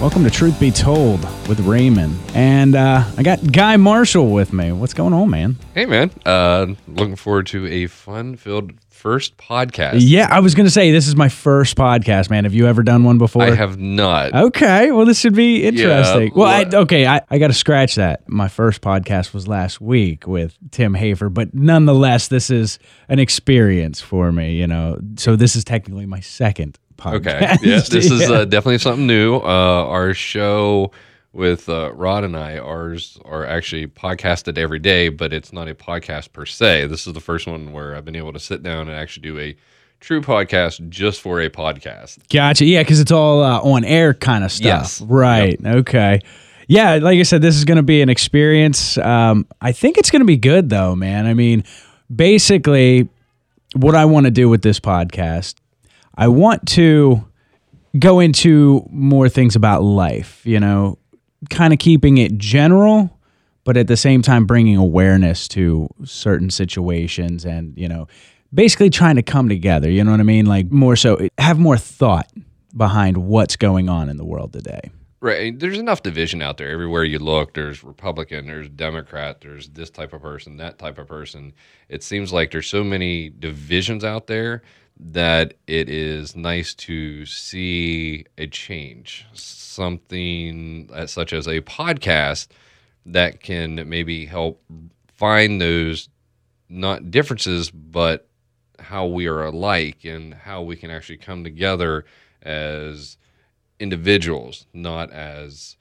Welcome to Truth Be Told with Raymond. And uh, I got Guy Marshall with me. What's going on, man? Hey, man. Uh, looking forward to a fun filled first podcast. Yeah, I was going to say, this is my first podcast, man. Have you ever done one before? I have not. Okay, well, this should be interesting. well, I, okay, I, I got to scratch that. My first podcast was last week with Tim Hafer, but nonetheless, this is an experience for me, you know. So this is technically my second podcast. Okay. Yeah, this is uh, definitely something new. Uh, our show with uh, Rod and I, ours are actually podcasted every day, but it's not a podcast per se. This is the first one where I've been able to sit down and actually do a true podcast just for a podcast. Gotcha. Yeah, because it's all uh, on air kind of stuff. Yes. Right. Okay. Yeah, like I said, this is going to be an experience. Um, I think it's going to be good, though, man. I mean, basically, what I want to do with this podcast, I want to go into more things about life, you know, kind of keeping it general, but at the same time bringing awareness to certain situations and, you know, basically trying to come together, you know what I mean? Like more so have more thought behind what's going on in the world today. Right. There's enough division out there. Everywhere you look, there's Republican, there's Democrat, there's this type of person, that type of person. It seems like there's so many divisions out there that it is nice to see a change. Something as such as a podcast that can maybe help find those not differences, but how we are alike and how we can actually come together as individuals, not as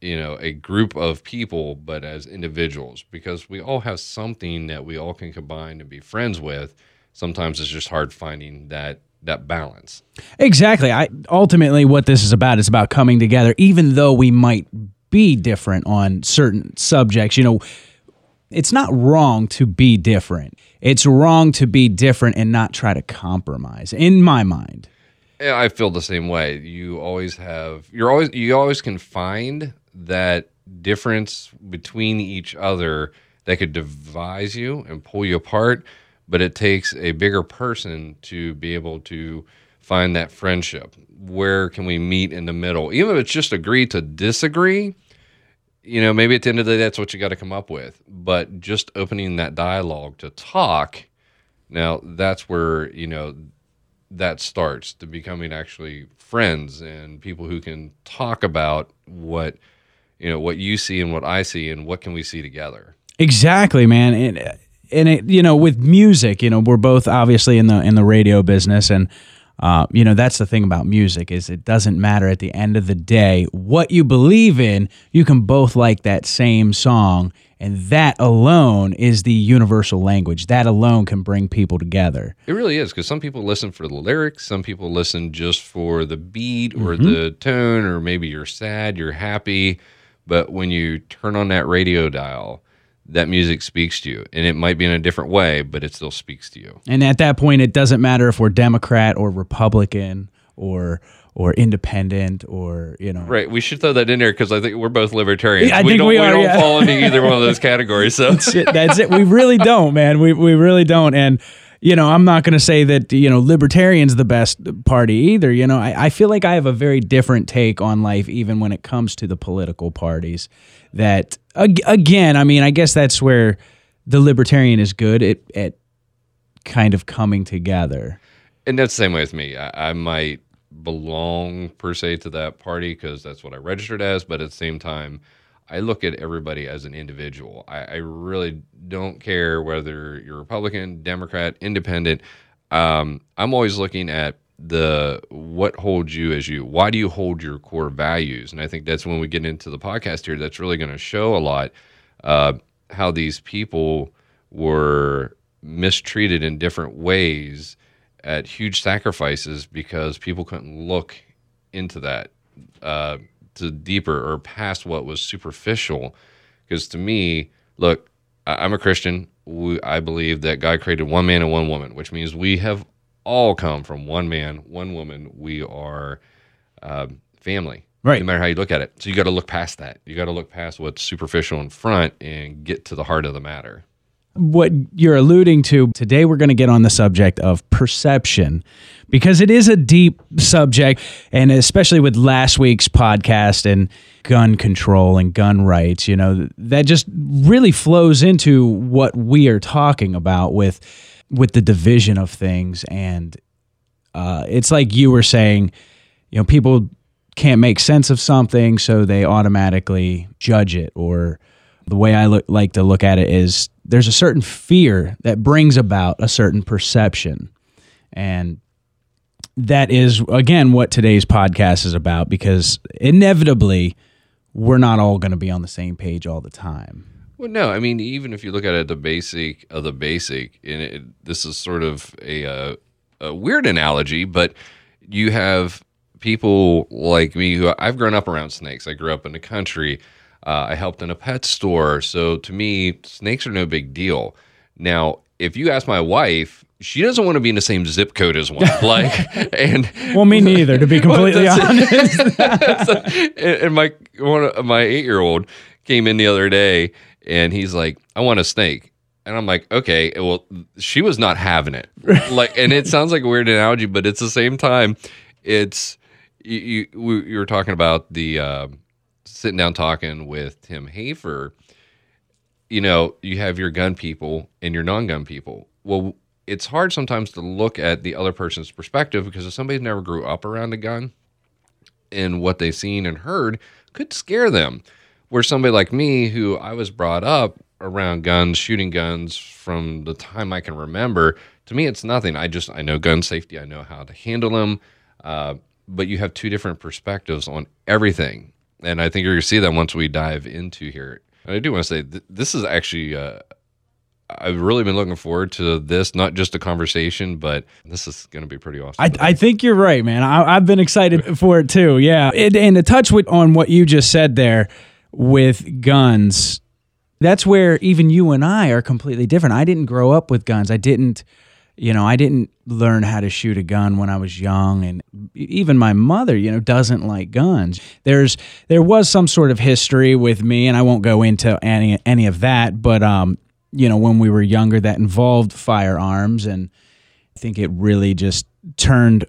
you know a group of people, but as individuals, because we all have something that we all can combine and be friends with. Sometimes it's just hard finding that that balance. Exactly. I ultimately what this is about is about coming together even though we might be different on certain subjects, you know, it's not wrong to be different. It's wrong to be different and not try to compromise in my mind. Yeah, I feel the same way. You always have you're always you always can find that difference between each other that could devise you and pull you apart, but it takes a bigger person to be able to find that friendship. Where can we meet in the middle? Even if it's just agree to disagree, you know, maybe at the end of the day that's what you got to come up with. But just opening that dialogue to talk, now that's where, you know, that starts to becoming actually friends and people who can talk about what you know what you see and what I see and what can we see together. Exactly, man. And uh, and it, you know, with music, you know, we're both obviously in the in the radio business, and uh, you know, that's the thing about music is it doesn't matter at the end of the day what you believe in. You can both like that same song, and that alone is the universal language. That alone can bring people together. It really is because some people listen for the lyrics, some people listen just for the beat or the tone, or maybe you're sad, you're happy, but when you turn on that radio dial, that music speaks to you, and it might be in a different way, but it still speaks to you. And at that point, it doesn't matter if we're Democrat or Republican or or independent or you know Right. We should throw that in there because I think we're both libertarians. Yeah, I we think don't, we are, don't yeah. fall into either one of those categories. So Shit, that's it. We really don't, man. We we really don't. And you know, I'm not going to say that you know libertarian's the best party either. You know, I, I feel like I have a very different take on life, even when it comes to the political parties. That ag- again, I mean, I guess that's where the libertarian is good at at kind of coming together. and that's the same way with me. I, I might belong per se to that party because that's what I registered as, but at the same time, I look at everybody as an individual. I, I really don't care whether you're Republican, Democrat, Independent. Um, I'm always looking at the what holds you as you. Why do you hold your core values? And I think that's when we get into the podcast here. That's really going to show a lot uh, how these people were mistreated in different ways at huge sacrifices because people couldn't look into that uh, to deeper or past what was superficial. Because to me, look, I'm a Christian. We, I believe that God created one man and one woman, which means we have all come from one man, one woman. We are um, family, Right. No matter how you look at it. So you got to look past that. You got to look past what's superficial in front and get to the heart of the matter. What you're alluding to today we're going to get on the subject of perception because it is a deep subject and especially with last week's podcast and gun control and gun rights you know that just really flows into what we are talking about with with the division of things. And uh, it's like you were saying you know people can't make sense of something so they automatically judge it or the way I look, like to look at it is there's a certain fear that brings about a certain perception. And that is, again, what today's podcast is about because inevitably we're not all going to be on the same page all the time. Well, no, I mean, even if you look at it, the basic of the basic, and it, this is sort of a, uh, a weird analogy, but you have people like me who I've grown up around snakes. I grew up in the country. Uh, I helped in a pet store. So to me, snakes are no big deal. Now, if you ask my wife, she doesn't want to be in the same zip code as one. Like, and well, me neither, to be completely honest. and my one of my eight year old came in the other day, and he's like, "I want a snake." And I'm like, okay, well, she was not having it. Like, and it sounds like a weird analogy, but it's the same time. It's you. You, you were talking about the uh, sitting down talking with Tim Hafer, you know, you have your gun people and your non-gun people. Well, it's hard sometimes to look at the other person's perspective because if somebody never grew up around a gun and what they've seen and heard could scare them. Where somebody like me, who I was brought up around guns, shooting guns from the time I can remember, to me it's nothing. I just I know gun safety. I know how to handle them. Uh, but you have two different perspectives on everything and I think you're going to see that once we dive into here. And I do want to say th- this is actually. Uh, I've really been looking forward to this, not just a conversation, but this is going to be pretty awesome. I, I think you're right, man. I, have been excited for it too. Yeah, it, and to touch with on what you just said there with guns, that's where even you and I are completely different. I didn't grow up with guns. I didn't you know, I didn't learn how to shoot a gun when I was young, and even my mother, you know, doesn't like guns. There's there was some sort of history with me, and I won't go into any any of that, but um, you know, when we were younger, that involved firearms, and I think it really just turned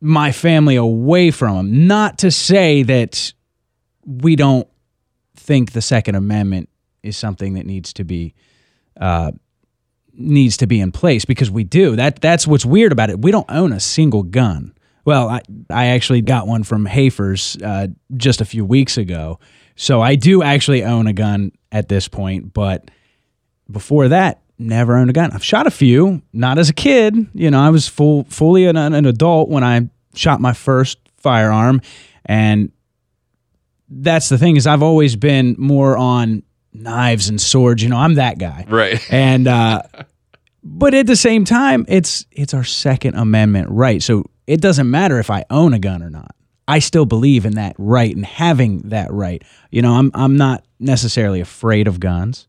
my family away from them. Not to say that we don't think the Second Amendment is something that needs to be. Uh, needs to be in place because we do. That that's what's weird about it. We don't own a single gun. Well, I I actually got one from Hafer's uh, just a few weeks ago, so I do actually own a gun at this point. But before that, never owned a gun. I've shot a few, not as a kid. You know, I was full fully an, an adult when I shot my first firearm, and that's the thing is I've always been more on knives and swords. You know, I'm that guy. Right. And uh, but at the same time, it's it's our Second Amendment right. So it doesn't matter if I own a gun or not. I still believe in that right and having that right. You know, I'm I'm not necessarily afraid of guns,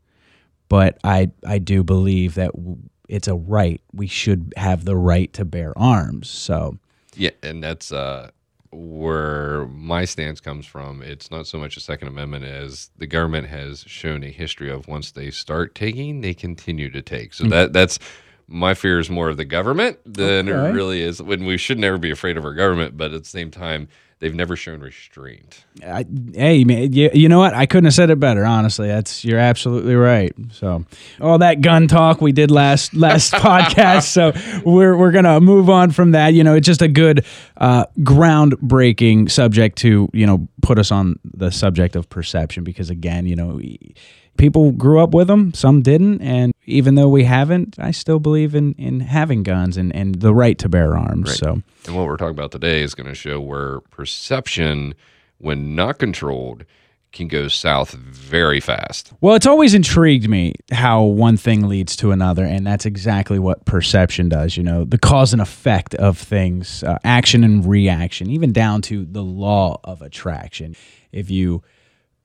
but I I do believe that it's a right. We should have the right to bear arms. So yeah, and that's uh where my stance comes from. It's not so much a Second Amendment as the government has shown a history of once they start taking, they continue to take. So mm-hmm. that that's my fear is more of the government than okay. it really is. When we should never be afraid of our government, but at the same time, they've never shown restraint. I, hey man, you, you know what? I couldn't have said it better. Honestly, that's you're absolutely right. So all that gun talk we did last last podcast. So we're we're gonna move on from that. You know, it's just a good uh, groundbreaking subject to you know put us on the subject of perception because again, you know people grew up with them, some didn't, and even though we haven't, I still believe in in having guns and and the right to bear arms. Right. So, and what we're talking about today is going to show where perception, when not controlled, can go south very fast. Well, it's always intrigued me how one thing leads to another, and that's exactly what perception does. You know, the cause and effect of things, uh, action and reaction, even down to the law of attraction. If you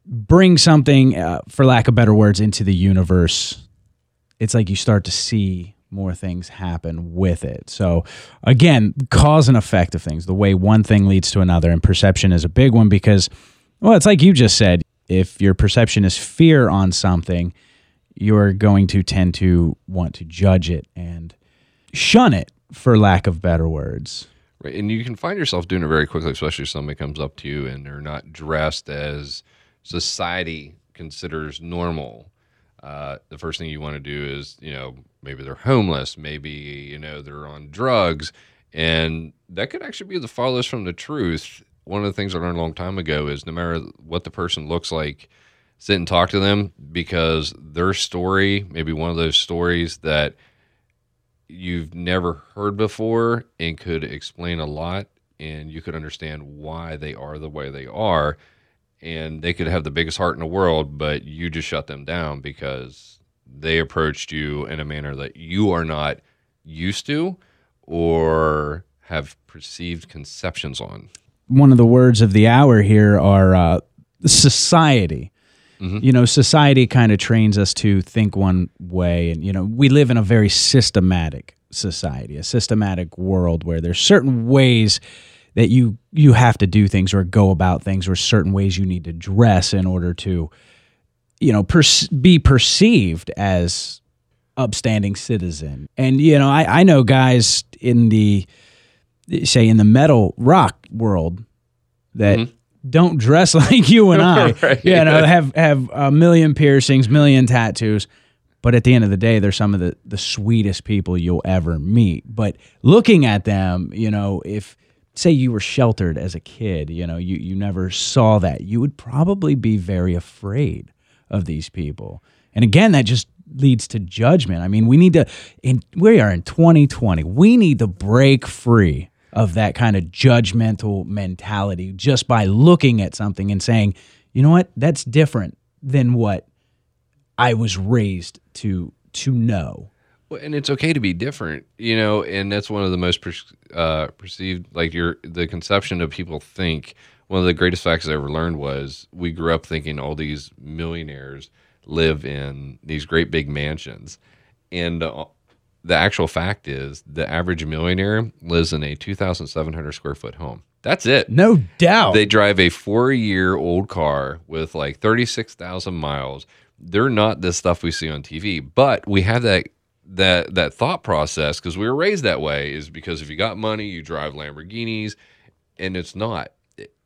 bring something, uh, for lack of better words, into the universe, it's like you start to see more things happen with it. So, again, cause and effect of things, the way one thing leads to another, and perception is a big one because, well, it's like you just said if your perception is fear on something, you're going to tend to want to judge it and shun it, for lack of better words. Right. And you can find yourself doing it very quickly, especially if somebody comes up to you and they're not dressed as society considers normal. Uh, the first thing you want to do is, you know, maybe they're homeless, maybe, you know, they're on drugs. And that could actually be the farthest from the truth. One of the things I learned a long time ago is no matter what the person looks like, sit and talk to them because their story, maybe one of those stories that you've never heard before and could explain a lot and you could understand why they are the way they are and they could have the biggest heart in the world but you just shut them down because they approached you in a manner that you are not used to or have perceived conceptions on One of the words of the hour here are uh, society. You know, society kind of trains us to think one way, and you know, we live in a very systematic society, a systematic world where there's certain ways that you you have to do things or go about things, or certain ways you need to dress in order to, you know, be perceived as upstanding citizen. And you know, I, I know guys in the say in the metal rock world that mm-hmm. don't dress like you and I. Right. You know, have have a million piercings, million tattoos. But at the end of the day, they're some of the, the sweetest people you'll ever meet. But looking at them, you know, if say you were sheltered as a kid, you know, you, you never saw that, you would probably be very afraid of these people. And again, that just leads to judgment. I mean, we need to in we are in 2020. We need to break free of that kind of judgmental mentality just by looking at something and saying, "You know what? That's different than what I was raised to to know." Well, and it's okay to be different, you know, and that's one of the most per, uh, perceived, like your the conception of people think. One of the greatest facts I ever learned was we grew up thinking all these millionaires live in these great big mansions, and uh, the actual fact is the average millionaire lives in a two thousand seven hundred square foot home. That's it. No doubt. They drive a four year old car with like 36,000 miles. They're not the stuff we see on TV, but we have that that that thought process because we were raised that way is because if you got money, you drive Lamborghinis, and it's not.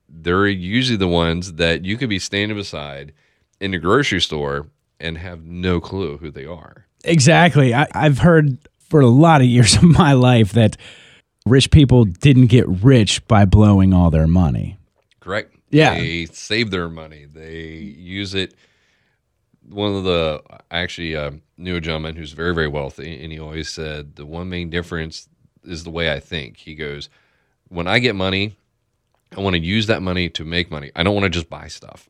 They're usually the ones that you could be standing beside in the grocery store and have no clue who they are. Exactly. I, I've heard for a lot of years of my life that rich people didn't get rich by blowing all their money. Correct. Yeah. They save their money. They use it. One of the I actually uh, knew a gentleman who's very very wealthy, and he always said the one main difference is the way I think. He goes, when I get money, I want to use that money to make money. I don't want to just buy stuff.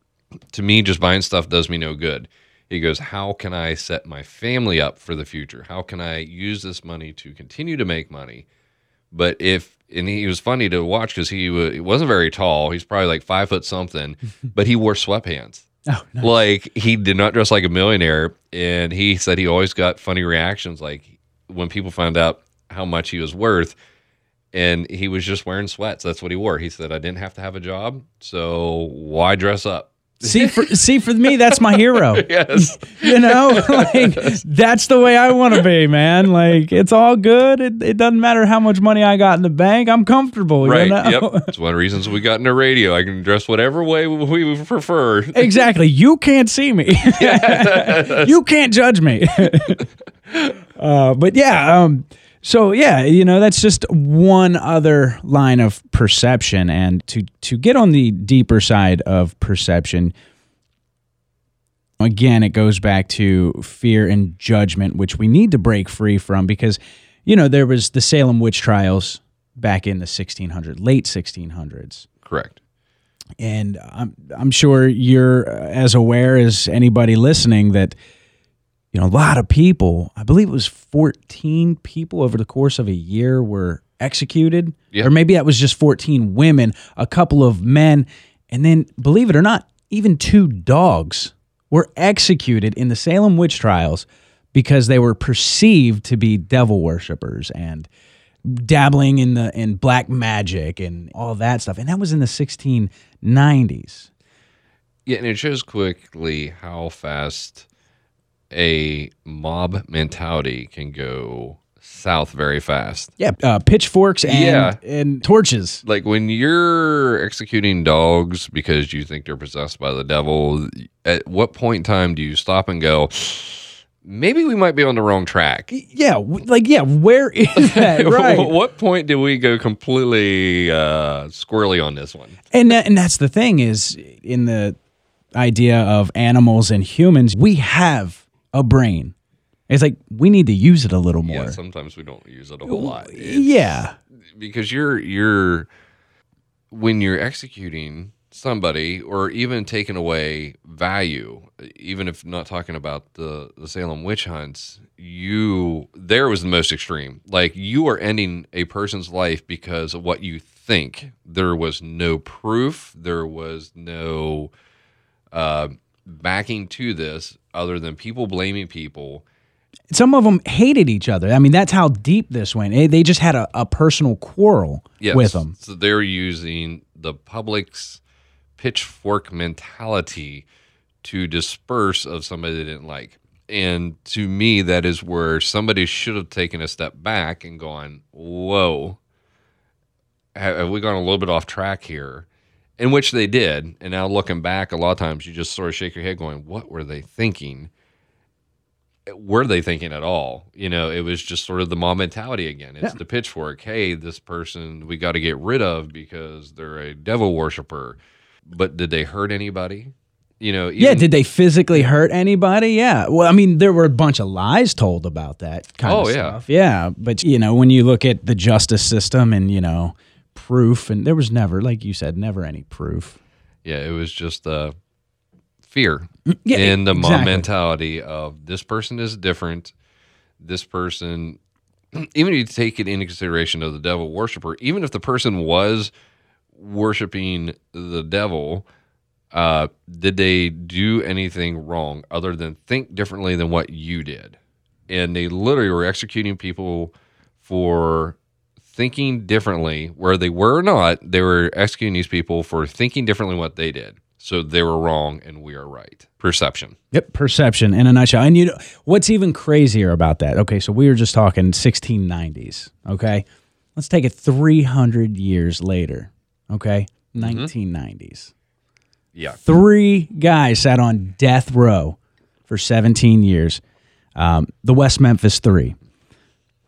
To me, just buying stuff does me no good. He goes, How can I set my family up for the future? How can I use this money to continue to make money? But if, and he was funny to watch because he, wa- he wasn't very tall. He's probably like five foot something, but he wore sweatpants. Oh, no. Like he did not dress like a millionaire. And he said he always got funny reactions like when people found out how much he was worth. And he was just wearing sweats. That's what he wore. He said, I didn't have to have a job. So why dress up? See for see for me, that's my hero. Yes. You know, like that's the way I want to be, man. Like it's all good. It, it doesn't matter how much money I got in the bank. I'm comfortable. Right. You know? Yep. It's one of the reasons we got into radio. I can dress whatever way we prefer. Exactly. You can't see me. you can't judge me. uh, but yeah, um, so yeah, you know, that's just one other line of perception. And to to get on the deeper side of perception, again, it goes back to fear and judgment, which we need to break free from because, you know, there was the Salem witch trials back in the 1600s, late 1600s Correct. and I'm I'm sure you're as aware as anybody listening that you know a lot of people, I believe it was 14 people over the course of a year were executed Yeah. or maybe that was just 14 women, a couple of men, and then believe it or not, even two dogs were executed in the Salem witch trials because they were perceived to be devil worshippers and dabbling in the in black magic and all that stuff. And that was in the 1690s. Yeah, and it shows quickly how fast a mob mentality can go south very fast. Yeah, uh, pitchforks and Yeah. and torches. Like when you're executing dogs because you think they're possessed by the devil, at what point in time do you stop and go, maybe we might be on the wrong track? Yeah, like yeah, where is that? right. what point do we go completely uh, squirrely on this one? and that, and that's the thing is in the idea of animals and humans, we have a brain. It's like we need to use it a little more. Yeah, sometimes we don't use it a whole lot. It's- yeah. because you're you're when you're executing somebody or even taking away value even if not talking about the the Salem witch hunts you there was the most extreme like you are ending a person's life because of what you think there was no proof there was no uh backing to this other than people blaming people Some of them hated each other. I mean, that's how deep this went. They just had a, a personal quarrel Yes. with them. So they're using the public's pitchfork mentality to disperse of somebody they didn't like. And to me, that is where somebody should have taken a step back and gone, whoa, have we gone a little bit off track here? In which they did. And now looking back, a lot of times you just sort of shake your head going, what were they thinking? were they thinking at all? You know, it was just sort of the mob mentality again. It's Yeah. the pitchfork. Hey, this person we got to get rid of because they're a devil worshiper. But did they hurt anybody? You know, Yeah, did they physically hurt anybody? Yeah. Well, I mean, there were a bunch of lies told about that kind Oh, of yeah. stuff. Yeah. But, you know, when you look at the justice system and, you know, proof, and there was never, like you said, never any proof. yeah, it was just uh, fear Yeah, in the exactly. mentality of this person is different. This person, even if you take it into consideration of the devil worshiper, even if the person was worshiping the devil, uh, did they do anything wrong other than think differently than what you did? And they literally were executing people for thinking differently, where they were or not, they were executing these people for thinking differently what they did. So they were wrong and we are right. Perception. Yep, perception in a nutshell. And you know what's even crazier about that? Okay, so we were just talking 1690s. Okay, let's take it 300 years later. Okay, 1990s. Yeah. Three guys sat on death row for 17 years. Um, the West Memphis Three.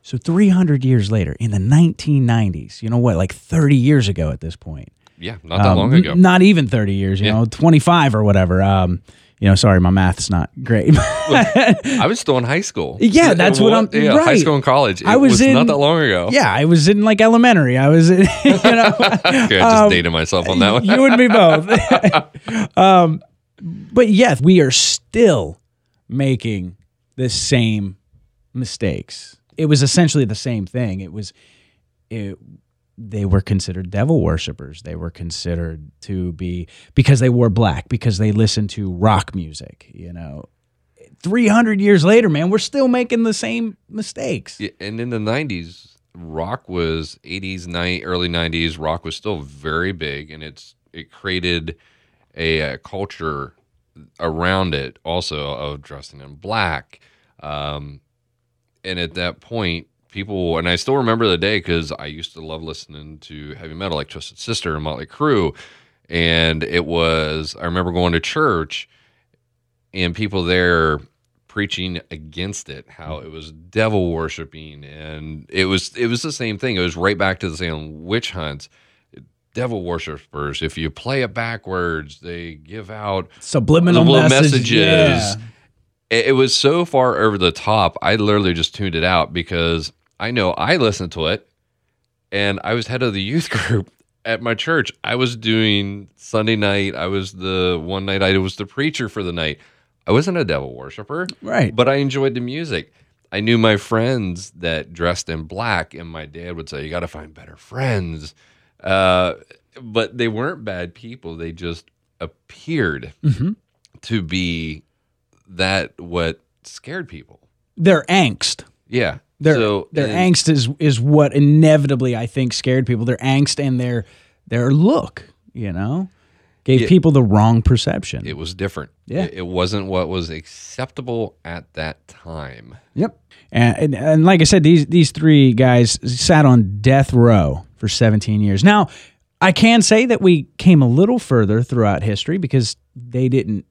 So 300 years later, in the 1990s, you know what? Like 30 years ago at this point. Yeah. Not that Um, long ago. Not even 30 years, you Yeah. know, 25 or whatever. Um, you know, sorry, my math's not great. I was still in high school. Yeah, that's what I'm- Yeah, high school and college. It I was in- not that long ago. yeah, I was in like elementary. I was, in, you know, Okay, I just dated myself on that one. you and me both. um, but yes, we are still making the same mistakes. It was essentially the same thing. It was, it, they were considered devil worshippers. They were considered to be because they wore black, because they listened to rock music. You know, three hundred years later, man, we're still making the same mistakes. Yeah, and in the 90s, rock was 80s, ni- early 90s, rock was still very big and it's it created a, uh culture around it also of dressing in black. Um, and at that point, people, and I still remember the day because I used to love listening to heavy metal like Twisted Sister and Motley Crue. And it was, I remember going to church and people there preaching against it how it was devil worshiping and it was it was the same thing it was right back to the same witch hunts devil worshippers if you play it backwards they give out Subliminal, Subliminal message- messages. yeah. It, was so far over the top i literally just tuned it out because i know i listened to it and i was head of the youth group at my church i was doing sunday night i was the one night i was the preacher for the night i wasn't a devil worshiper Right. but I enjoyed the music. I knew my friends that dressed in black, and my dad would say, "You got to find better friends." Uh, but they weren't bad people; they just appeared Mhm. to be that what scared people. Their angst. Yeah. Their so their and- angst is is what inevitably I think scared people. Their angst and their their look, you know. gave people the wrong perception. It was different. Yeah. It, it wasn't what was acceptable at that time. Yep. And, and, and like I said, these these three guys sat on death row for 17 years. Now, I can say that we came a little further throughout history because they didn't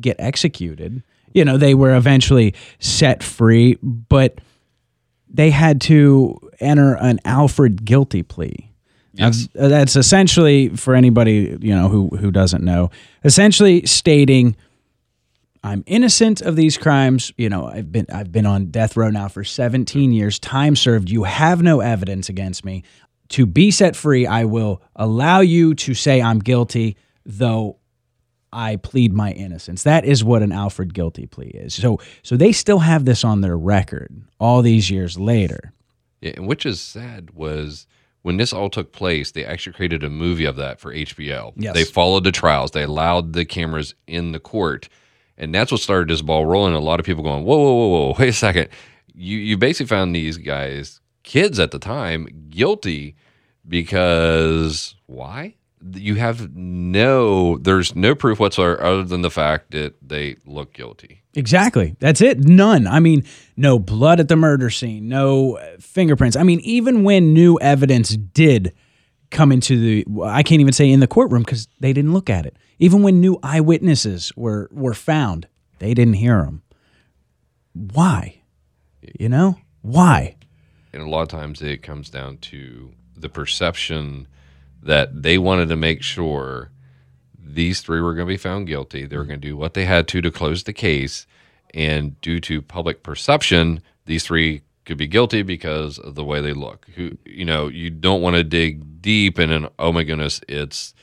get executed. You know, they were eventually set free, but they had to enter an Alford guilty plea. Yes. Uh, that's essentially for anybody you know who who doesn't know, essentially stating I'm innocent of these crimes. You know, I've been I've been on death row now for 17 years. Time served. You have no evidence against me. To be set free, I will allow you to say I'm guilty, though I plead my innocence. That is what an Alford guilty plea is. So so they still have this on their record all these years later. Yeah, and which is sad was when this all took place, they actually created a movie of that for HBO. Yes. They followed the trials. They allowed the cameras in the court. And that's what started this ball rolling. A lot of people going, whoa, whoa, whoa, whoa, wait a second. You you basically found these guys, kids at the time, guilty because why? You have no there's no proof whatsoever other than the fact that they look guilty. Exactly. That's it. None. I mean, no blood at the murder scene, no uh, fingerprints. I mean, even when new evidence did come into the I can't even say in the courtroom cuz they didn't look at it. Even when new eyewitnesses were were found, they didn't hear them. Why? You know? Why? And a lot of times it comes down to the perception that they wanted to make sure these three were going to be found guilty. They were going to do what they had to to close the case. And due to public perception, these three could be guilty because of the way they look. Who, you know, you don't want to dig deep in an, oh my goodness, it's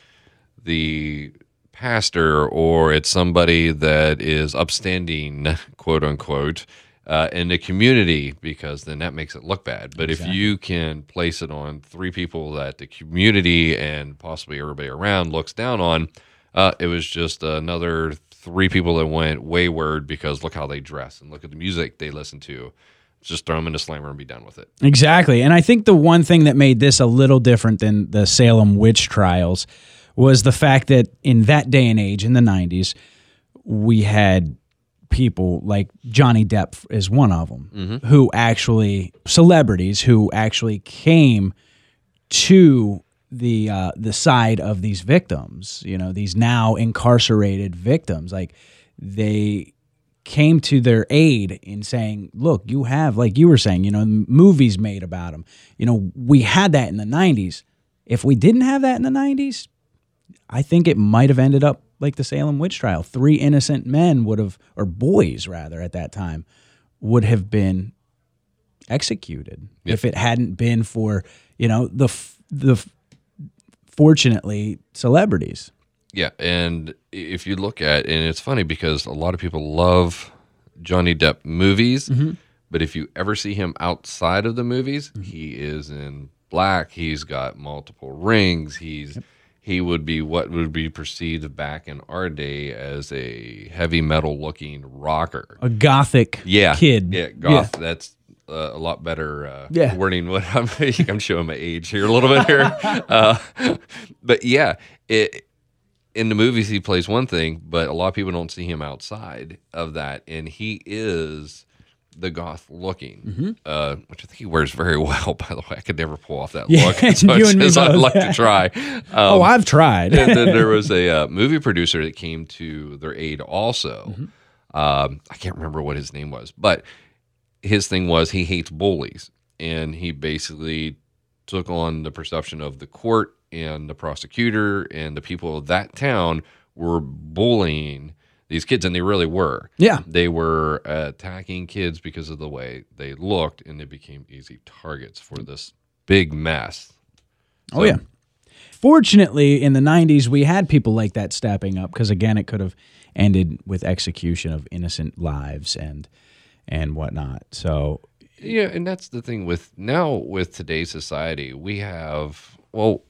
the pastor or it's somebody that is upstanding, quote unquote, uh, in the community because then that makes it look bad. But if you can place it on three people that the community and possibly everybody around looks down on, uh, it was just another three people that went wayward because look how they dress and look at the music they listen to. Just throw them in a slammer and be done with it. Exactly. And I think the one thing that made this a little different than the Salem witch trials was the fact that in that day and age, in the 90s, we had people like Johnny Depp is one of them who actually celebrities who actually came to the uh, the side of these victims, you know, these now incarcerated victims like they came to their aid in saying, look, you have, like you were saying, you know, movies made about them. You know, we had that in the 90s. If we didn't have that in the 90s, I think it might have ended up like the Salem witch trial. Three innocent men would have, or boys rather, at that time, would have been executed if it hadn't been for, you know, the, f- the, fortunately, celebrities. Yeah, and if you look at, and it's funny because a lot of people love Johnny Depp movies, mm-hmm. but if you ever see him outside of the movies, mm-hmm. he is in black. He's got multiple rings. He's he would be what would be perceived back in our day as a heavy metal looking rocker. A gothic Yeah, kid. Yeah, goth. That's uh, a lot better uh, Yeah. wording. What I'm, I'm showing my age here a little bit here, uh, but yeah, it, in the movies he plays one thing, but a lot of people don't see him outside of that, and he is the goth looking, Mm-hmm. uh, which I think he wears very well. By the way, I could never pull off that Yeah, look much you and me I'd like to try. Oh, Um, I've tried. and then there was a uh, movie producer that came to their aid also. Um, I can't remember what his name was, but his thing was he hates bullies, and he basically took on the perception of the court and the prosecutor and the people of that town were bullying these kids, and they really were. Yeah. They were attacking kids because of the way they looked, and they became easy targets for this big mess. Oh yeah. Fortunately, in the '90s, we had people like that stepping up because again, it could have ended with execution of innocent lives and and whatnot. So Yeah, and that's the thing with now with today's society, we have well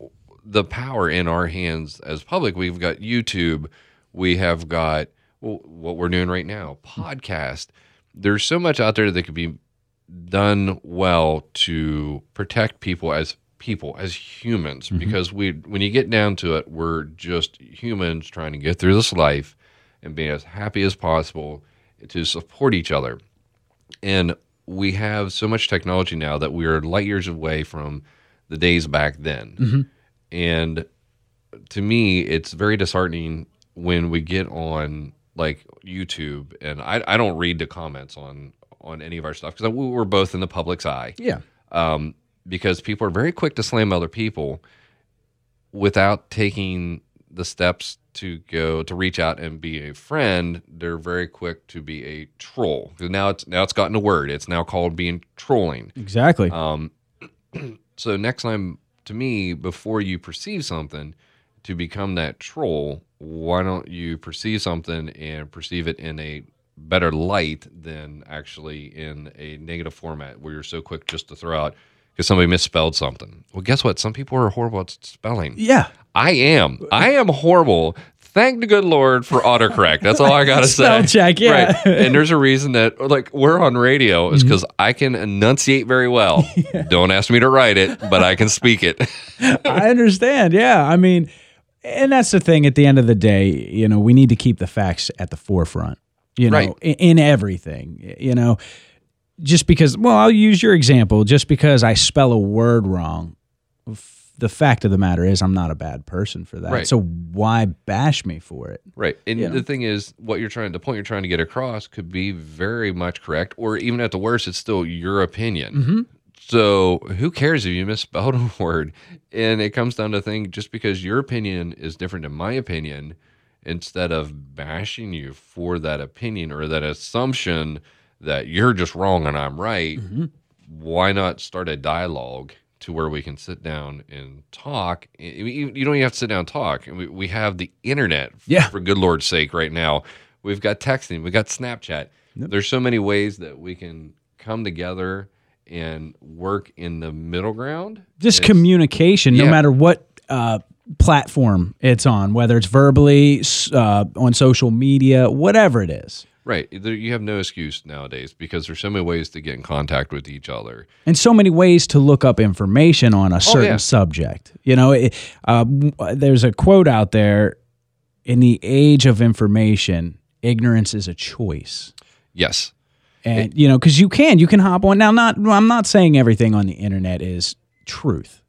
the power in our hands as public. We've got YouTube, we have got what we're doing right now, podcast. There's so much out there that could be done well to protect people as people, as humans, mm-hmm. because we when you get down to it, we're just humans trying to get through this life and be as happy as possible to support each other. And we have so much technology now that we are light years away from the days back then. Mm-hmm. And to me, it's very disheartening when we get on like YouTube, and I, I don't read the comments on on any of our stuff because we're both in the public's eye. Yeah. Um, because people are very quick to slam other people without taking the steps to go to reach out and be a friend. They're very quick to be a troll. Now it's now it's gotten a word. It's now called being trolling. Exactly. Um, so next time, to me, before you perceive something, to become that troll, why don't you perceive something and perceive it in a better light than actually in a negative format where you're so quick just to throw out because somebody misspelled something. Well, guess what? Some people are horrible at spelling. yeah. I am. I am horrible. Thank the good Lord for autocorrect. That's all I gotta say. Spell check, yeah. Right. And there's a reason that like we're on radio is mm-hmm. because I can enunciate very well. Don't ask me to write it, but I can speak it. I understand. Yeah. I mean, and that's the thing at the end of the day, you know, we need to keep the facts at the forefront, you know, Right. in, in everything, you know, just because, well, I'll use your example, just because I spell a word wrong. The fact of the matter is, I'm not a bad person for that. Right. So why bash me for it? Right. And You know? the thing is, what you're trying, the point you're trying to get across could be very much correct, or even at the worst, it's still your opinion. Mm-hmm. So who cares if you misspelled a word? And it comes down to thing just because your opinion is different than my opinion, instead of bashing you for that opinion or that assumption that you're just wrong and I'm right, Mm-hmm. why not start a dialogue to where we can sit down and talk? You don't even have to sit down and talk. We, have the internet, Yeah. for good Lord's sake, right now. We've got texting, we've got Snapchat. There's so many ways that we can come together and work in the middle ground. Just It's- communication, no matter what uh, platform it's on, whether it's verbally, uh, on social media, whatever it is. Right. There- You have no excuse nowadays because there's so many ways to get in contact with each other. and so many ways to look up information on a certain yeah. subject. You know, it, uh, there's a quote out there: "In the age of information, ignorance is a choice." Yes. And you know, because you can, you can hop on now. Not, I'm not saying everything on the internet is truth.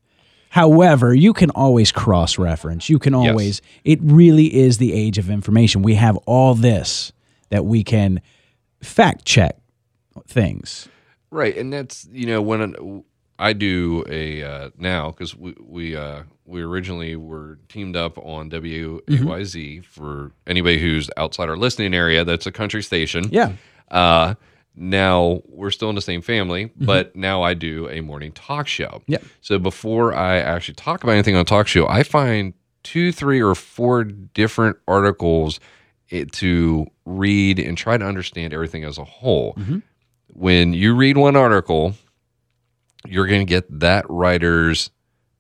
However, you can always cross reference. You can always. It really is the age of information. We have all this that we can fact check things. Right, and that's you know when I do a uh, now because we we uh, we originally were teamed up on WAYZ for anybody who's outside our listening area. That's a country station. Yeah. Uh, now we're still in the same family, mm-hmm. but now I do a morning talk show. Yeah. So before I actually talk about anything on a talk show, I find two, three, or four different articles it, to read and try to understand everything as a whole. Mm-hmm. When you read one article, you're going to get that writer's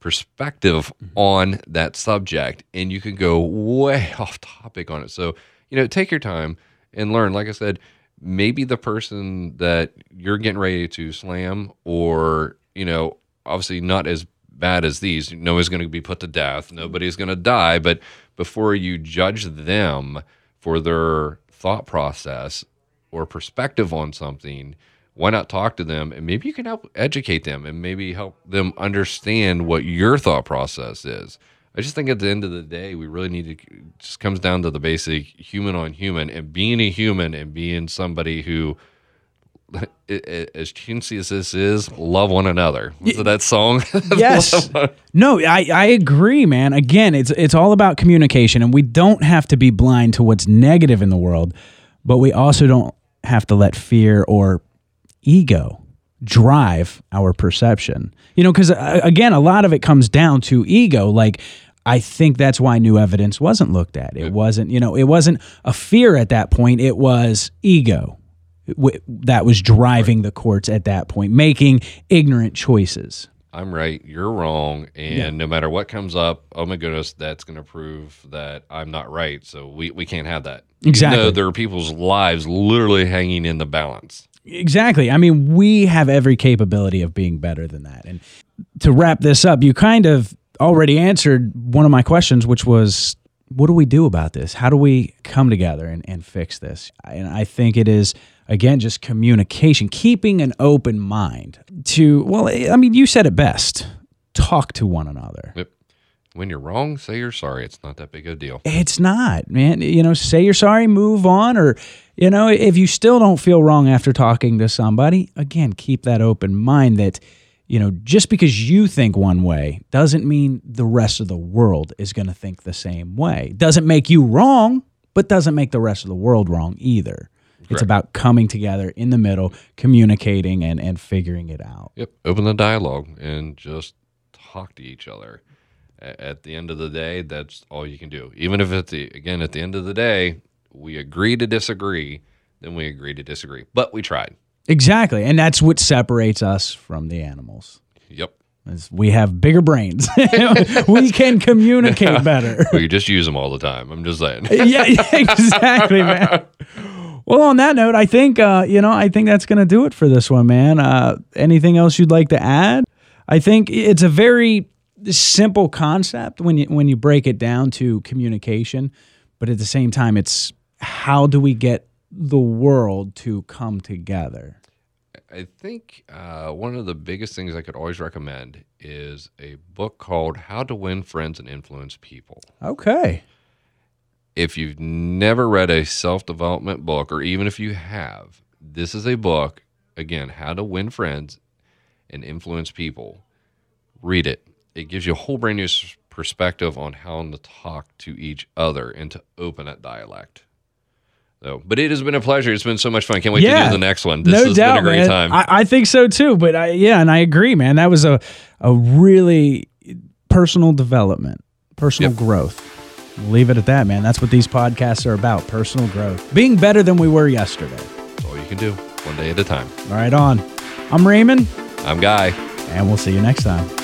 perspective mm-hmm. on that subject and you can go way off topic on it so you know take your time and learn like i said maybe the person that you're getting ready to slam or you know obviously not as bad as these nobody's going to be put to death nobody's going to die but before you judge them for their thought process or perspective on something, why not talk to them and maybe you can help educate them and maybe help them understand what your thought process is. I just think at the end of the day, we really need to it just comes down to the basic human on human and being a human and being somebody who as chintzy as this is, love one another. Was it that song? Yes. No, I, I agree, man. Again, it's it's all about communication, and we don't have to be blind to what's negative in the world, but we also don't have to let fear or ego drive our perception. You know, because uh, again, a lot of it comes down to ego. Like, I think that's why new evidence wasn't looked at. It wasn't, you know, it wasn't a fear at that point. It was ego that was driving the courts at that point, making ignorant choices. I'm right, you're wrong, and no matter what comes up, oh my goodness, that's going to prove that I'm not right. So we, we can't have that. Exactly. though there are people's lives literally hanging in the balance. Exactly. I mean, we have every capability of being better than that. And to wrap this up, you kind of already answered one of my questions, which was what do we do about this? How do we come together and, and fix this? And I think it is, again, just communication, keeping an open mind to, well, eh, I mean, you said it best talk to one another. Yep. When you're wrong, say you're sorry. It's not that big a deal. It's not, man. You know, say you're sorry, move on. Or, you know, if you still don't feel wrong after talking to somebody, again, keep that open mind that, you know, just because you think one way doesn't mean the rest of the world is going to think the same way. Doesn't make you wrong, but doesn't make the rest of the world wrong either. Correct. It's about coming together in the middle, communicating and, and figuring it out. Yep. Open the dialogue and just talk to each other. At the end of the day, that's all you can do. Even if at the again at the end of the day, we agree to disagree, then we agree to disagree. But we tried. Exactly. And that's what separates us from the animals. Yep. we have bigger brains. we can communicate better. we just use them all the time. I'm just saying. yeah, yeah, exactly, man. Well, on that note, I think uh, you know, I think that's going to do it for this one, man. Uh, anything else you'd like to add? I think it's a very simple concept when you when you break it down to communication, but at the same time, it's how do we get the world to come together? I think uh, one of the biggest things I could always recommend is a book called How to Win Friends and Influence People. Okay. If you've never read a self development book, or even if you have, this is a book, again, How to Win Friends and Influence People. Read it. It gives you a whole brand new perspective on how to talk to each other and to open that dialect. So, but it has been a pleasure. It's been so much fun. Can't wait yeah, to do the next one. This no has doubt, been a great man. time. I, I, think so too. But I, yeah, and I agree, man. That was a a really personal development, personal yep. growth. leave it at that, man. That's what these podcasts are about: personal growth, being better than we were yesterday. That's all you can do, one day at a time. All right, on. I'm Raymond. I'm Guy, and we'll see you next time.